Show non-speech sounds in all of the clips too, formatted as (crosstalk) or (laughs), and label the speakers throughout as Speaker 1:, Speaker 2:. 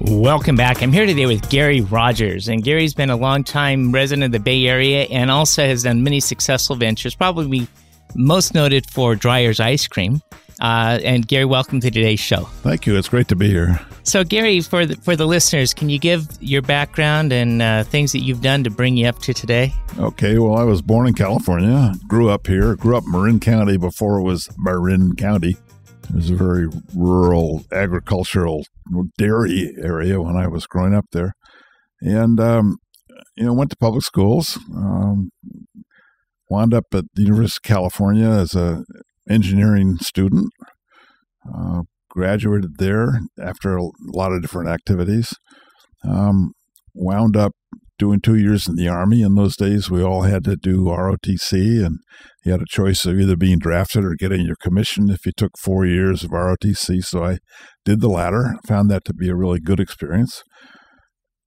Speaker 1: Welcome back. I'm here today with Gary Rogers, and Gary's been a long-time resident of the Bay Area and also has done many successful ventures, probably most noted for Dreyer's Ice Cream. Uh, and Gary, welcome to today's show.
Speaker 2: Thank you. It's great to be here.
Speaker 1: So, Gary, for the, for the listeners, can you give your background and uh, things that you've done to bring you up to today?
Speaker 2: Okay. Well, I was born in California, grew up here, grew up in Marin County before it was Marin County. It was a very rural, agricultural dairy area when I was growing up there, and um, you know went to public schools. Um, wound up at the University of California as a engineering student. Uh, graduated there after a lot of different activities. Um, wound up doing two years in the Army. In those days, we all had to do ROTC, and you had a choice of either being drafted or getting your commission if you took four years of ROTC. So I did the latter, found that to be a really good experience.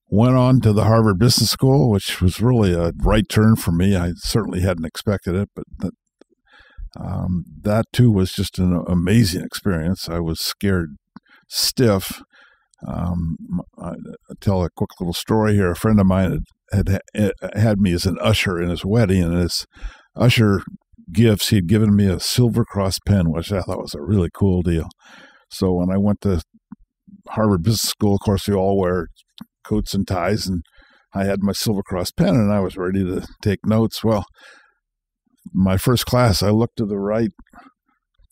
Speaker 2: Went on to the Harvard Business School, which was really a right turn for me. I certainly hadn't expected it, but that, um, that too was just an amazing experience. I was scared stiff um, I tell a quick little story here. A friend of mine had, had had me as an usher in his wedding, and his usher gifts, he'd given me a Silver Cross pen, which I thought was a really cool deal. So when I went to Harvard Business School, of course, we all wear coats and ties, and I had my Silver Cross pen, and I was ready to take notes. Well, my first class, I looked to the right,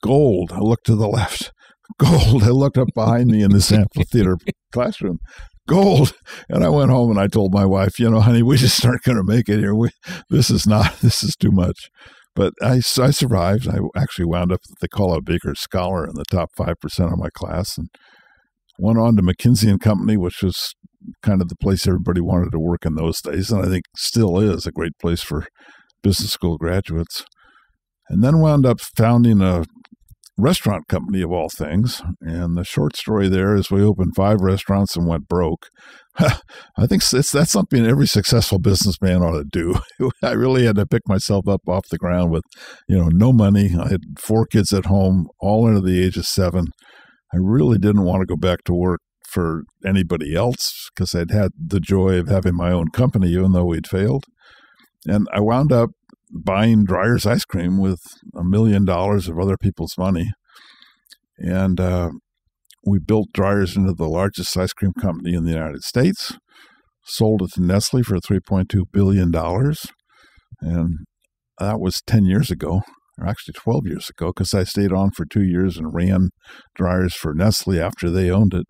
Speaker 2: gold. I looked to the (laughs) left, gold. (laughs) I looked up behind me in this (laughs) amphitheater classroom, gold. And I went home and I told my wife, you know, honey, we just aren't going to make it here. We, this is not, (laughs) this is too much. But I, I survived. I actually wound up, they call a Baker Scholar in the top 5% of my class and went on to McKinsey and Company, which was kind of the place everybody wanted to work in those days. And I think still is a great place for business school graduates. And then wound up founding a restaurant company of all things. And the short story there is we opened five restaurants and went broke. (laughs) I think that's something every successful businessman ought to do. (laughs) I really had to pick myself up off the ground with, you know, no money. I had four kids at home, all under the age of seven. I really didn't want to go back to work for anybody else because I'd had the joy of having my own company, even though we'd failed. And I wound up buying Dreyer's ice cream with a million dollars of other people's money. And uh, we built Dreyer's into the largest ice cream company in the United States, sold it to Nestle for $3.2 billion. And that was 10 years ago, or actually 12 years ago, because I stayed on for two years and ran Dreyer's for Nestle after they owned it.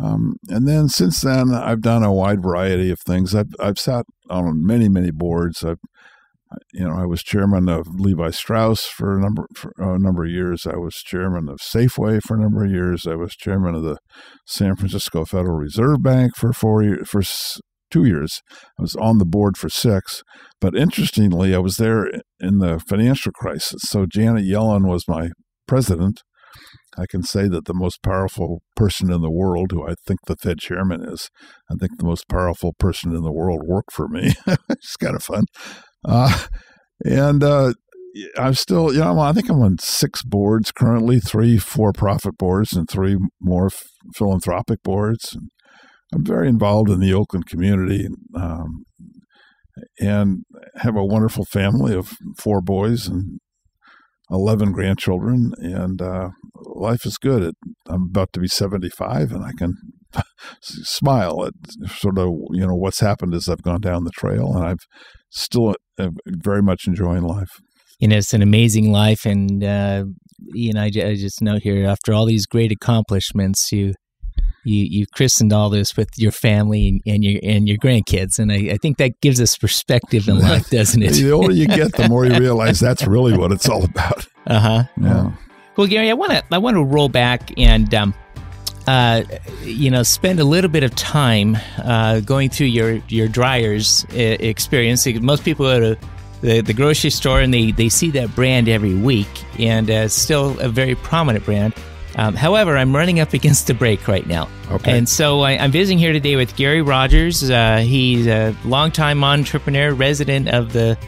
Speaker 2: Um, and then since then, I've done a wide variety of things. I've I've sat on many many boards. I've you know, I was chairman of Levi Strauss for a number for a number of years. I was chairman of Safeway for a number of years. I was chairman of the San Francisco Federal Reserve Bank for four years, for two years. I was on the board for six. But interestingly, I was there in the financial crisis. So Janet Yellen was my president. I can say that the most powerful person in the world, who I think the Fed chairman is, I think the most powerful person in the world worked for me. (laughs) it's kind of fun. Uh, and uh, I'm still, you know, I think I'm on six boards currently, three for-profit boards and three more philanthropic boards. And I'm very involved in the Oakland community, um, and have a wonderful family of four boys and 11 grandchildren, and uh, life is good. I'm about to be 75, and I can (laughs) smile at sort of you know what's happened as I've gone down the trail, and I've still uh, very much enjoying life.
Speaker 1: You know, it's an amazing life, and uh, you know, I, I just note here after all these great accomplishments, you you you christened all this with your family and, and your and your grandkids, and I, I, think that gives us perspective in life, (laughs) doesn't it?
Speaker 2: the older you get, the more you (laughs) realize that's really what it's all about.
Speaker 1: Uh huh. Yeah. Well, Gary, I want to I want to roll back and. Um, uh, you know, spend a little bit of time uh, going through your your Dreyer's uh, experience. Most people go to the, the grocery store and they, they see that brand every week, and uh, it's still a very prominent brand. Um, however, I'm running up against the break right now.
Speaker 2: Okay.
Speaker 1: And so I, am visiting here today with Gary Rogers. Uh, he's a longtime entrepreneur, resident of the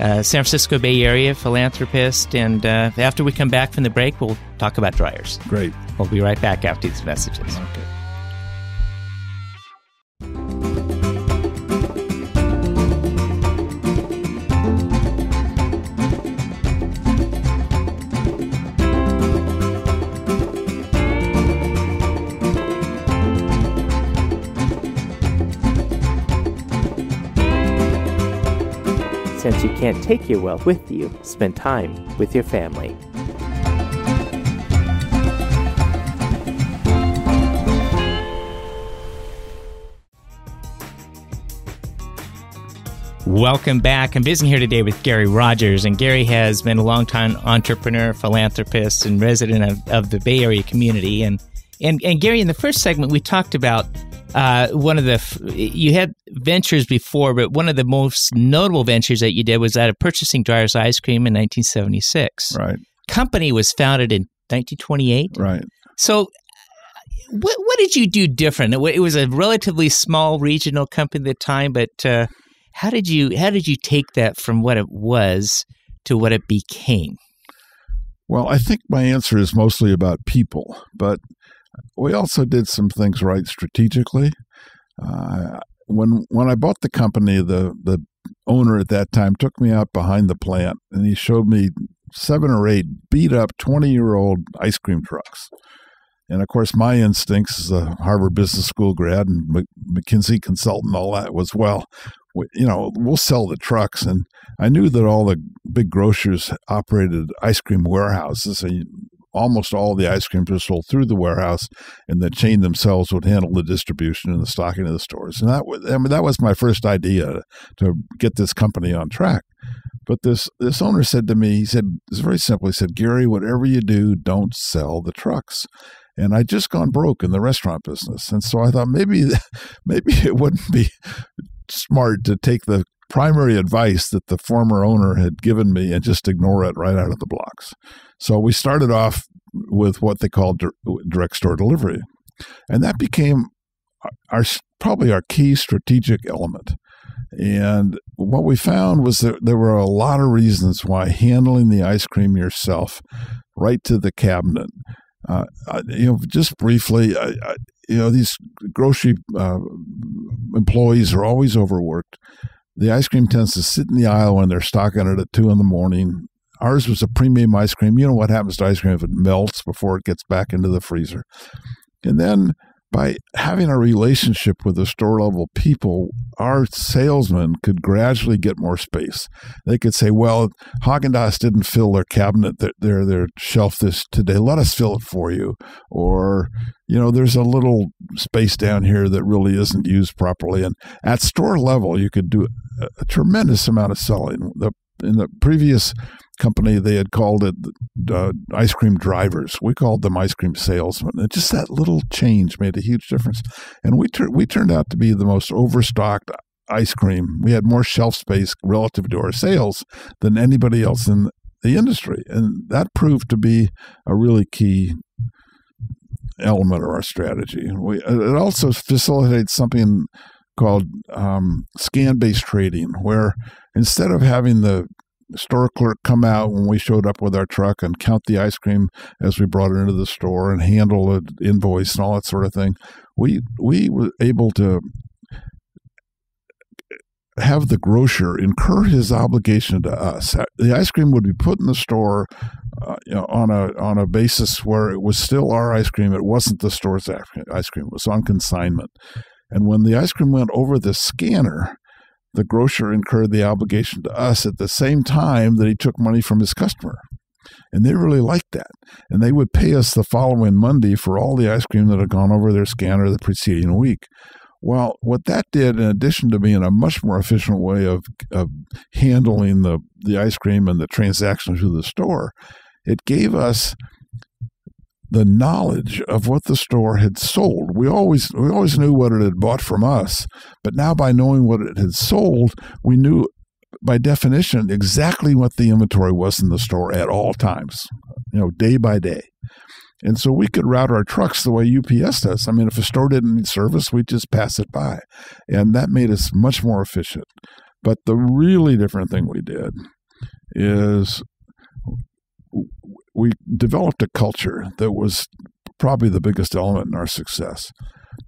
Speaker 1: uh, San Francisco Bay Area, philanthropist. And uh, after we come back from the break, we'll talk about Dreyer's.
Speaker 2: Great.
Speaker 1: We'll be right back after these messages.
Speaker 2: Okay.
Speaker 1: Since you can't take your wealth with you, spend time with your family. Welcome back. I'm visiting here today with Gary Rogers, and Gary has been a longtime entrepreneur, philanthropist, and resident of, of the Bay Area community. And, and and Gary, in the first segment, we talked about uh, one of the you had ventures before, but one of the most notable ventures that you did was that of purchasing Dreyer's ice cream in 1976.
Speaker 2: Right.
Speaker 1: Company was founded in 1928.
Speaker 2: Right.
Speaker 1: So what, what did you do different? It was a relatively small regional company at the time, but uh, how did you how did you take that from what it was to what it became?
Speaker 2: Well, I think my answer is mostly about people, but we also did some things right strategically. Uh, when when I bought the company, the the owner at that time took me out behind the plant and he showed me seven or eight beat up 20 year old ice cream trucks. And of course, my instincts as a Harvard Business School grad and McKinsey consultant, all that was well, you know, we'll sell the trucks. And I knew that all the big grocers operated ice cream warehouses. And almost all the ice cream were sold through the warehouse, and the chain themselves would handle the distribution and the stocking of the stores. And that was, I mean, that was my first idea to get this company on track. But this this owner said to me, he said, it's very simple. He said, Gary, whatever you do, don't sell the trucks and I'd just gone broke in the restaurant business, and so I thought maybe (laughs) maybe it wouldn't be smart to take the primary advice that the former owner had given me and just ignore it right out of the blocks. So we started off with what they called direct store delivery, and that became our probably our key strategic element. And what we found was that there were a lot of reasons why handling the ice cream yourself right to the cabinet uh, you know, just briefly, I, I, you know, these grocery uh, employees are always overworked. The ice cream tends to sit in the aisle when they're stocking it at two in the morning. Ours was a premium ice cream. You know what happens to ice cream if it melts before it gets back into the freezer. And then by having a relationship with the store level people, our salesmen could gradually get more space. They could say, "Well, Haagen Dazs didn't fill their cabinet, their their shelf this today. Let us fill it for you." Or, you know, there's a little space down here that really isn't used properly. And at store level, you could do a, a tremendous amount of selling. The in the previous company they had called it uh, ice cream drivers. We called them ice cream salesmen. And just that little change made a huge difference. And we tur- we turned out to be the most overstocked ice cream. We had more shelf space relative to our sales than anybody else in the industry, and that proved to be a really key element of our strategy. We, it also facilitates something called um, scan based trading, where instead of having the store clerk come out when we showed up with our truck and count the ice cream as we brought it into the store and handle an invoice and all that sort of thing, we we were able to have the grocer incur his obligation to us. The ice cream would be put in the store uh, you know, on a on a basis where it was still our ice cream. It wasn't the store's ice cream. It was on consignment. And when the ice cream went over the scanner, the grocer incurred the obligation to us at the same time that he took money from his customer. And they really liked that. And they would pay us the following Monday for all the ice cream that had gone over their scanner the preceding week. Well, what that did, in addition to being a much more efficient way of, of handling the, the ice cream and the transaction through the store, it gave us the knowledge of what the store had sold. We always we always knew what it had bought from us, but now by knowing what it had sold, we knew by definition exactly what the inventory was in the store at all times, you know, day by day. And so we could route our trucks the way UPS does. I mean, if a store didn't need service, we'd just pass it by. And that made us much more efficient. But the really different thing we did is we developed a culture that was probably the biggest element in our success.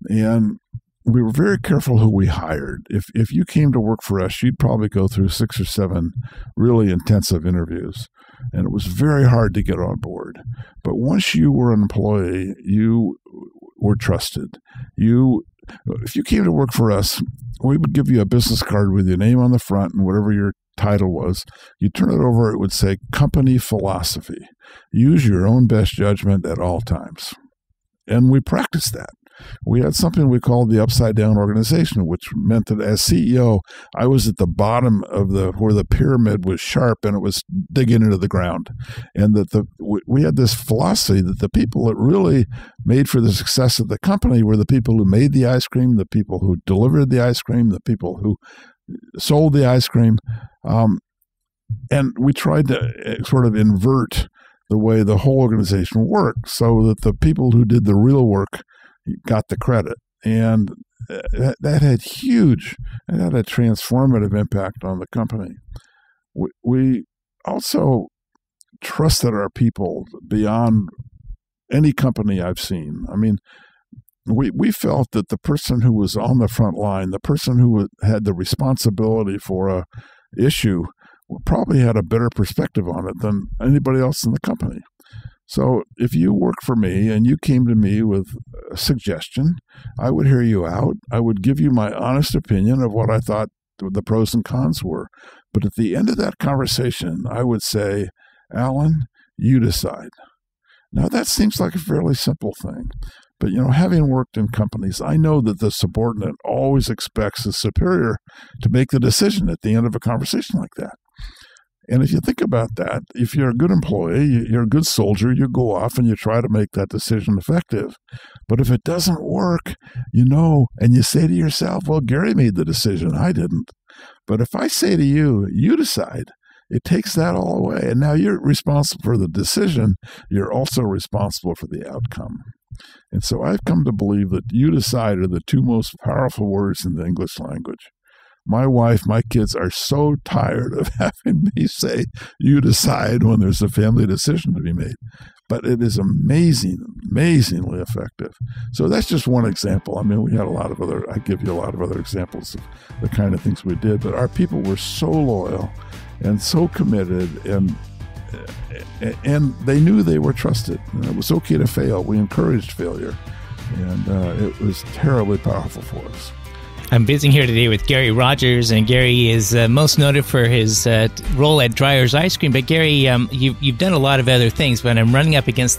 Speaker 2: And we were very careful who we hired. If if you came to work for us, you'd probably go through six or seven really intensive interviews, and it was very hard to get on board. But once you were an employee, you were trusted. You if you came to work for us, we would give you a business card with your name on the front and whatever your title was. You turn it over, it would say company philosophy. Use your own best judgment at all times. And we practiced that we had something we called the upside down organization, which meant that as CEO, I was at the bottom of the where the pyramid was sharp and it was digging into the ground, and that the we had this philosophy that the people that really made for the success of the company were the people who made the ice cream, the people who delivered the ice cream, the people who sold the ice cream. Um, and we tried to eh, sort of invert the way the whole organization worked so that the people who did the real work got the credit. And that, that had huge, it had a transformative impact on the company. We, we also trusted our people beyond any company I've seen. I mean, we, we felt that the person who was on the front line, the person who had the responsibility for a issue, probably had a better perspective on it than anybody else in the company. So if you work for me and you came to me with a suggestion, I would hear you out. I would give you my honest opinion of what I thought the pros and cons were. But at the end of that conversation, I would say, Alan, you decide. Now, that seems like a fairly simple thing. But, you know, having worked in companies, I know that the subordinate always expects the superior to make the decision at the end of a conversation like that. And if you think about that, if you're a good employee, you're a good soldier, you go off and you try to make that decision effective. But if it doesn't work, you know, and you say to yourself, well, Gary made the decision, I didn't. But if I say to you, you decide, it takes that all away. And now you're responsible for the decision, you're also responsible for the outcome. And so I've come to believe that you decide are the two most powerful words in the English language my wife, my kids are so tired of (laughs) having me say, you decide when there's a family decision to be made. But it is amazing, amazingly effective. So that's just one example. I mean, we had a lot of other, I give you a lot of other examples of the kind of things we did, but our people were so loyal and so committed and and they knew they were trusted. And it was okay to fail. We encouraged failure, and uh, it was terribly powerful for us.
Speaker 1: I'm visiting here today with Gary Rogers, and Gary is uh, most noted for his uh, role at Dreyer's Ice Cream. But Gary, um, you, you've done a lot of other things, but I'm running up against